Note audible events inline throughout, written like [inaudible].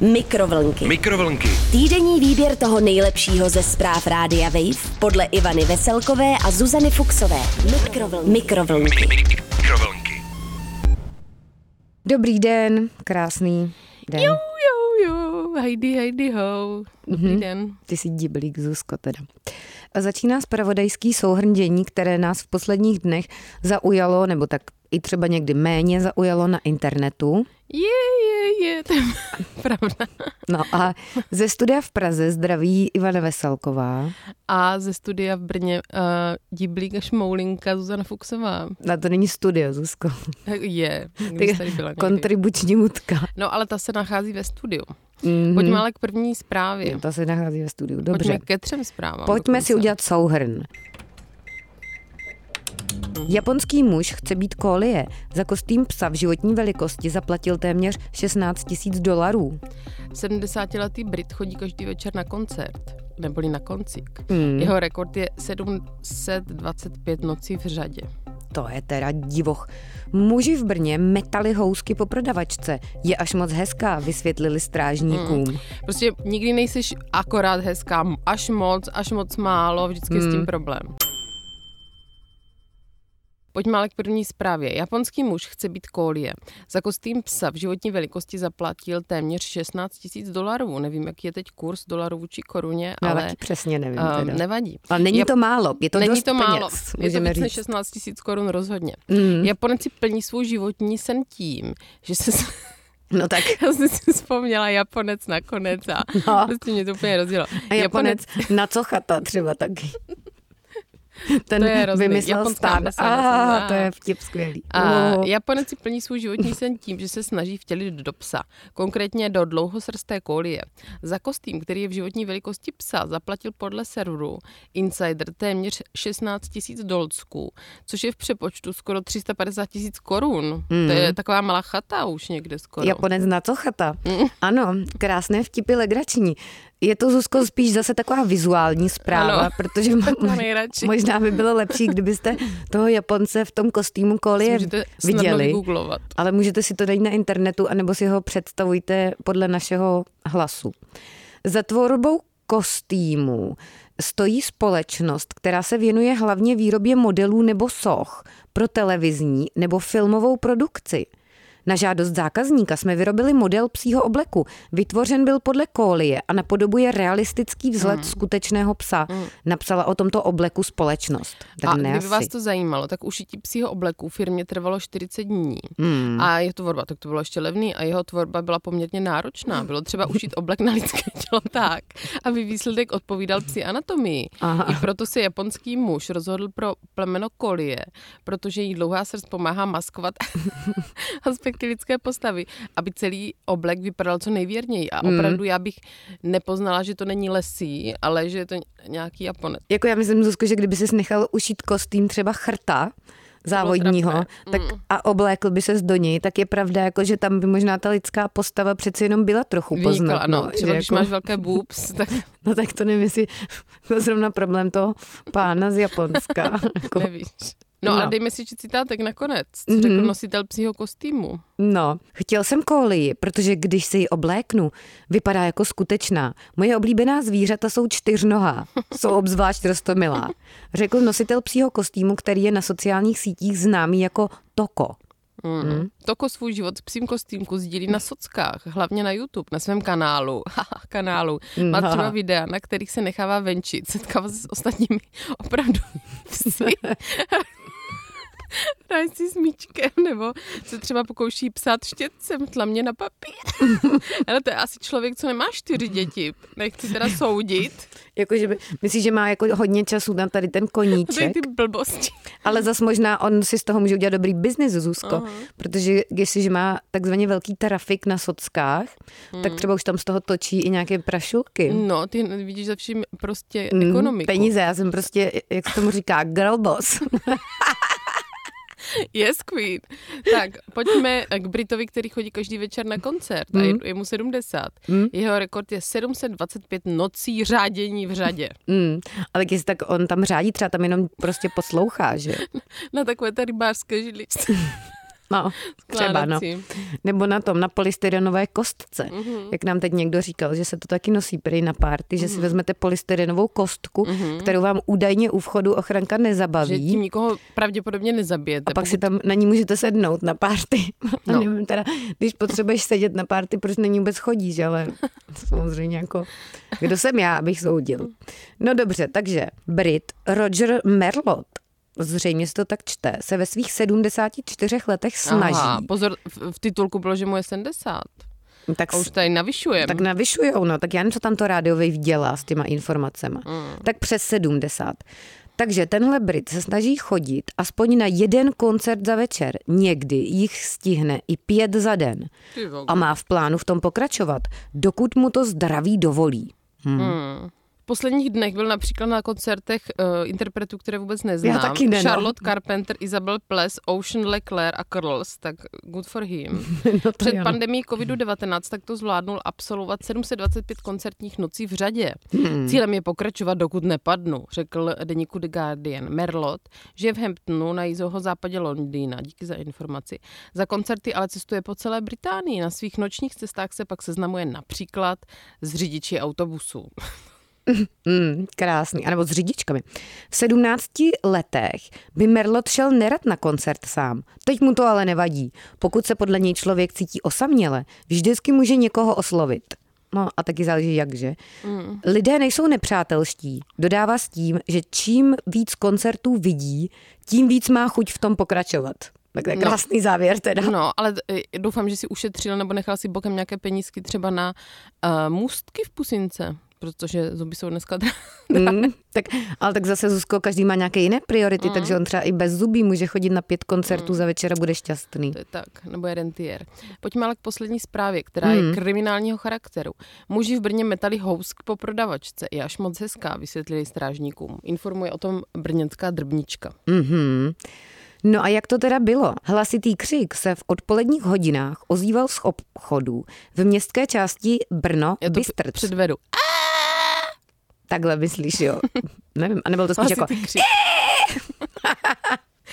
Mikrovlnky. Mikrovlnky. Týdenní výběr toho nejlepšího ze zpráv Rádia Wave podle Ivany Veselkové a Zuzany Fuxové. Mikrovlnky. Mikrovlnky. Mikrovlnky. Dobrý den, krásný den. Jo, jo, jo, hejdy, hejdy, ho. Dobrý Mhm. den. Ty jsi diblík, Zuzko, teda. A začíná spravodajský souhrn dění, které nás v posledních dnech zaujalo, nebo tak i třeba někdy méně zaujalo na internetu. Je, je, je, to je [laughs] pravda. No a ze studia v Praze zdraví Ivana Veselková. A ze studia v Brně uh, Diblík a Šmoulinka Zuzana Fuxová. Na to není studio, Zuzko. Je, když tady byla někdy. Kontribuční mutka. No ale ta se nachází ve studiu. Mhm. Pojďme ale k první zprávě. Ta se nachází ve studiu. Dobře. Pojďme ke třem zprávám. Pojďme si dokonce. udělat souhrn. Japonský muž chce být kolie. Za kostým psa v životní velikosti zaplatil téměř 16 tisíc dolarů. 70-letý Brit chodí každý večer na koncert, neboli na koncík. Hmm. Jeho rekord je 725 nocí v řadě. To je teda divoch. Muži v Brně metali housky po prodavačce. Je až moc hezká, vysvětlili strážníkům. Hmm. Prostě nikdy nejseš akorát hezká, až moc, až moc málo, vždycky je s Hmm. tím problém. Pojďme ale k první zprávě. Japonský muž chce být kólie. Za kostým psa v životní velikosti zaplatil téměř 16 tisíc dolarů. Nevím, jaký je teď kurz dolarů vůči koruně, Já ale taky přesně nevím. um, Teda. nevadí. Ale není to málo, je to Není dost to málo, peněz, je to víc než říct. 16 tisíc korun rozhodně. Mm. Japonci plní svůj životní sen tím, že se No tak [laughs] já jsem si vzpomněla Japonec nakonec a No. [laughs] prostě mě to úplně rozdělo. a Japonec na co chata třeba taky. [laughs] Ten To je hrozný. vymyslel Japonská Ah, to je vtip skvělý. A Oh. Japonec si plní svůj životní sen tím, že se snaží vtělit do psa, konkrétně do dlouhosrsté kolie. Za kostým, který je v životní velikosti psa, zaplatil podle serveru Insider téměř 16 tisíc dolcků, což je v přepočtu skoro 350 tisíc korun. Mm. To je taková malá chata už někde skoro. Japonec na co chata. Mm. Ano, krásné vtipy legrační. Je to, Zuzko, spíš zase taková vizuální zpráva, Ano, protože [laughs] možná by bylo lepší, kdybyste toho Japonce v tom kostýmu kolie viděli. Ale můžete si to najít na internetu, anebo si ho představujte podle našeho hlasu. Za tvorbou kostýmů stojí společnost, která se věnuje hlavně výrobě modelů nebo soch pro televizní nebo filmovou produkci. Na žádost zákazníka jsme vyrobili model psího obleku. Vytvořen byl podle kólie a napodobuje realistický vzhled skutečného psa. Napsala o tomto obleku společnost. Tak a ne kdyby asi. vás to zajímalo, tak ušití psího obleku firmě trvalo 40 dní. Hmm. A jeho tvorba, tak to bylo ještě levný a jeho tvorba byla poměrně náročná. Bylo třeba [laughs] ušít oblek na lidské tělo tak, aby výsledek odpovídal psí anatomii. Aha. I proto se japonský muž rozhodl pro plemeno kolie, protože jí dlouhá srst pomáhá maskovat [laughs] aspekty lidské postavy, aby celý oblek vypadal co nejvěrněji. A Hmm. opravdu já bych nepoznala, že to není lesí, ale že je to nějaký Japonec. Jako já myslím, Zuzko, že kdyby si nechal ušít kostým třeba chrta závodního tak a oblékl by se do něj, tak je pravda, jako, že tam by možná ta lidská postava přeci jenom byla trochu poznat. ano. no, Třeba že když jako, máš velké boobs, [laughs] tak no tak to nevím, jestli byl zrovna problém toho pána z Japonska. [laughs] jako, nevíš. No, No. ale dejme si citátek nakonec, co Mhm. řekl nositel psího kostýmu. no, chtěl jsem kólii, protože když si ji obléknu, vypadá jako skutečná. Moje oblíbená zvířata jsou čtyřnohá, [laughs] jsou obzvlášť rostomilá. Řekl nositel psího kostýmu, který je na sociálních sítích známý jako Toko. Mm. Mm. Toko svůj život v psím kostýmku sdílí na sockách, hlavně na YouTube, na svém kanálu. [laughs] Kanálu. Má Aha. třeba videa, na kterých se nechává venčit, setkává se s ostatními opravdu [laughs] psy. [laughs] Si s míčkem, nebo se třeba pokouší psát štětcem tlamě na papír. [laughs] Ale to je asi člověk, co nemá čtyři děti. Nechci teda soudit. Jakože by, myslíš, že má jako hodně času na tady ten To je koníček, ty blbosti. ale zas možná on si z toho může udělat dobrý biznis, Zuzko, Aha. protože jestliže má takzvaně velký trafik na sockách, tak třeba už tam z toho točí i nějaké prašulky. No, ty vidíš za vším prostě Mm, ekonomiku. Peníze, já jsem prostě, jak se tomu říká, girl boss. [laughs] [laughs] Yes, queen. Tak, pojďme k Britovi, který chodí každý večer na koncert a je, je mu 70. Mm. Jeho rekord je 725 nocí řádění v řadě. [laughs] Mm, ale jestli tak on tam řádí, třeba tam jenom prostě poslouchá, že? [laughs] Na takové té rybářské židličce. No, třeba no. Nebo na tom, na polystyrenové kostce. Mm-hmm. Jak nám teď někdo říkal, že se to taky nosí prý na párty, že si vezmete polystyrenovou kostku, mm-hmm. kterou vám údajně u vchodu ochranka Že nezabaví. tím nikoho pravděpodobně nezabijete. A pak si tam na ní můžete sednout na párty. [laughs] No. No. Nevím, teda, když potřebuješ sedět na párty, proč na ní vůbec chodíš, ale [laughs] samozřejmě jako, kdo jsem já, abych soudil. No dobře, takže Brit Roger Merlot, zřejmě se to tak čte, se ve svých 74 letech snaží. Aha, pozor, v, titulku bylo, že mu je 70. tak, A už tady navyšujeme. tak navyšujou, no, tak já nevím, co tam to rádio Wave dělá s těma informacemi. Mm. Tak přes 70. Takže tenhle Brit se snaží chodit aspoň na jeden koncert za večer. Někdy jich stihne i pět za den. A má v plánu v tom pokračovat, dokud mu to zdraví dovolí. Hmm. V posledních dnech byl například na koncertech uh, interpretů, které vůbec neznám. Já taky ne, no. Charlotte Carpenter, Isabel Ples, Ocean Leclerc a Curls, tak good for him. [laughs] No Před jo. pandemí COVID-19 tak to zvládnul absolvovat 725 koncertních nocí v řadě. Hmm. Cílem je pokračovat, dokud nepadnu, řekl deníku The Guardian. Merlot žije v Hamptonu na jihozápadě Londýna, díky za informaci. Za koncerty ale cestuje po celé Británii. Na svých nočních cestách se pak seznamuje například s řidiči autobusů. [laughs] Mm, krásný. A nebo s řidičkami. V 17 letech by Merlot šel nerad na koncert sám. Teď mu to ale nevadí. Pokud se podle něj člověk cítí osaměle, vždycky může někoho oslovit. No a taky záleží jakže. Mm. Lidé nejsou nepřátelští. Dodává s tím, že čím víc koncertů vidí, tím víc má chuť v tom pokračovat. Tak to je No. krásný závěr teda. No, ale eh, doufám, že si ušetřil nebo nechal si bokem nějaké penízky třeba na uh, můstky v pusince, protože zuby jsou dneska drahé. [laughs] Mm, tak, ale tak zase Zuzko, každý má nějaké jiné priority, mm. takže on třeba i bez zubí může chodit na pět koncertů mm. za večer a bude šťastný. To je tak, nebo je rentier. Pojďme ale k poslední zprávě, která je kriminálního charakteru. Muži v Brně metali housk po prodavačce. Je až moc hezká, vysvětlili strážníkům. Informuje o tom brněnská drbnička. Mhm. No a jak to teda bylo? Hlasitý křik se v odpoledních hodinách ozýval z obchodů v městské části Brno Já to Bystrc. předvedu. Takhle myslíš, jo? [laughs] Nevím, a nebylo to spíš jako...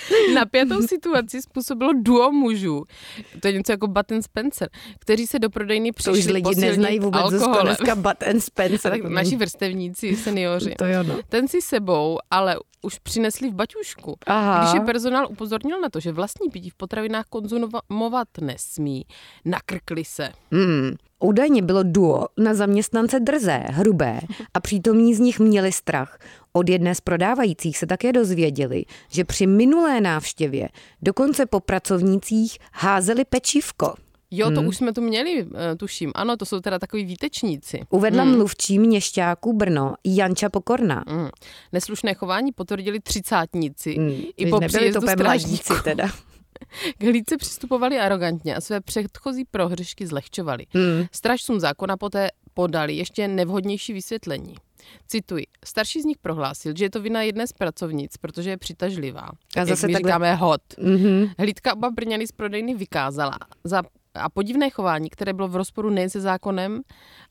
[laughs] Napjatou situaci způsobilo duo mužů, to je něco jako Button Spencer, kteří se do prodejny To už přišli lidi neznají vůbec alkoholem. dneska Button Spencer. Tak naši vrstevníci, seniori. [laughs] To jo, no. Ten si sebou, ale už přinesli v baťušku. Aha. Když je personál upozornil na to, že vlastní pití v potravinách konzumovat nesmí, nakrkli se. Hmm. Údajně bylo duo na zaměstnance drzé, hrubé a přítomní z nich měli strach. Od jedné z prodávajících se také dozvěděli, že při minulé návštěvě dokonce po pracovnících házeli pečívko. Jo, to už jsme tu měli, eh, tuším. Ano, to jsou teda takový výtečníci. Uvedla hmm. mluvčí měšťáků Brno Janča Pokorná. Mm. Neslušné chování potvrdili třicátníci. Hmm. I po nebyli to strážníků. teda. [laughs] K hlídce přistupovali arrogantně a své předchozí prohřešky zlehčovali. Hmm. Strážcům zákona poté podali ještě nevhodnější vysvětlení. Cituji. Starší z nich prohlásil, že je to vina jedné z pracovnic, protože je přitažlivá. A Jak zase my takhle- říkáme hot. Mhm. Hlídka oba Brňany z prodejny vykázala za a podivné chování, které bylo v rozporu nejen se zákonem,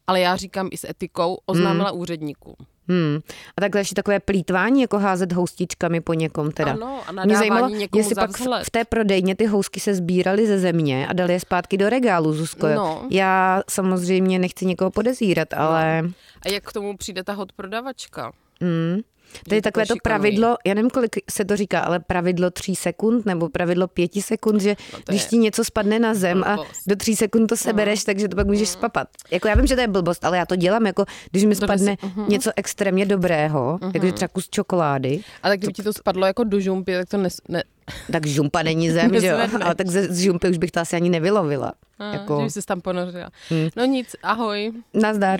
ale já říkám i s etikou, oznámila úředníkům. Hmm. A takhle ještě takové plítvání, jako házet houstičkami po někom teda. Ano, a Mě zajímalo, někomu jestli pak v, v té prodejně ty housky se sbíraly ze země a dali je zpátky do regálu, Zuzko. No. Já samozřejmě nechci někoho podezírat, ale... A jak k tomu přijde ta hot prodavačka? Hmm. To je takové to pravidlo, já nevím, kolik se to říká, ale pravidlo tří sekund nebo pravidlo pěti sekund, že No když je ti něco spadne na zem a blbost. No. do tří sekund to sebereš, takže to pak můžeš spapat. Jako já vím, že to je blbost, ale já to dělám, jako když mi spadne si- mhm. něco extrémně dobrého, jakože třeba kus čokolády, A tak kdyby ti to spadlo jako do žumpy, tak to nes, ne, tak žumpa není zem, že jo? Ale tak ze, z žumpy už bych to asi ani nevylovila. a, Jako, že by se tam ponořila. No nic, ahoj. nazdar.